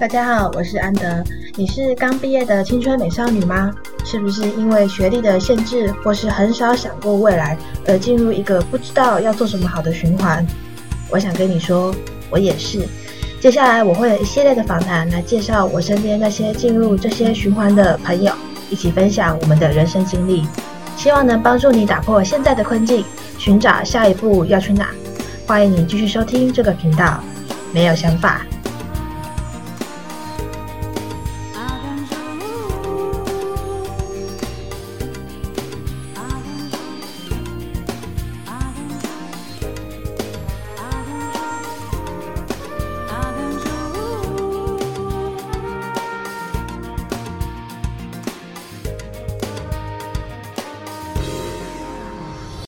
大家好我是安德。你是刚毕业的青春美少女吗？是不是因为学历的限制或是很少想过未来而进入一个不知道要做什么好的循环？我想跟你说我也是。接下来我会有一系列的访谈来介绍我身边那些进入这些循环的朋友一起分享我们的人生经历。希望能帮助你打破现在的困境寻找下一步要去哪。欢迎你继续收听这个频道。没有想法。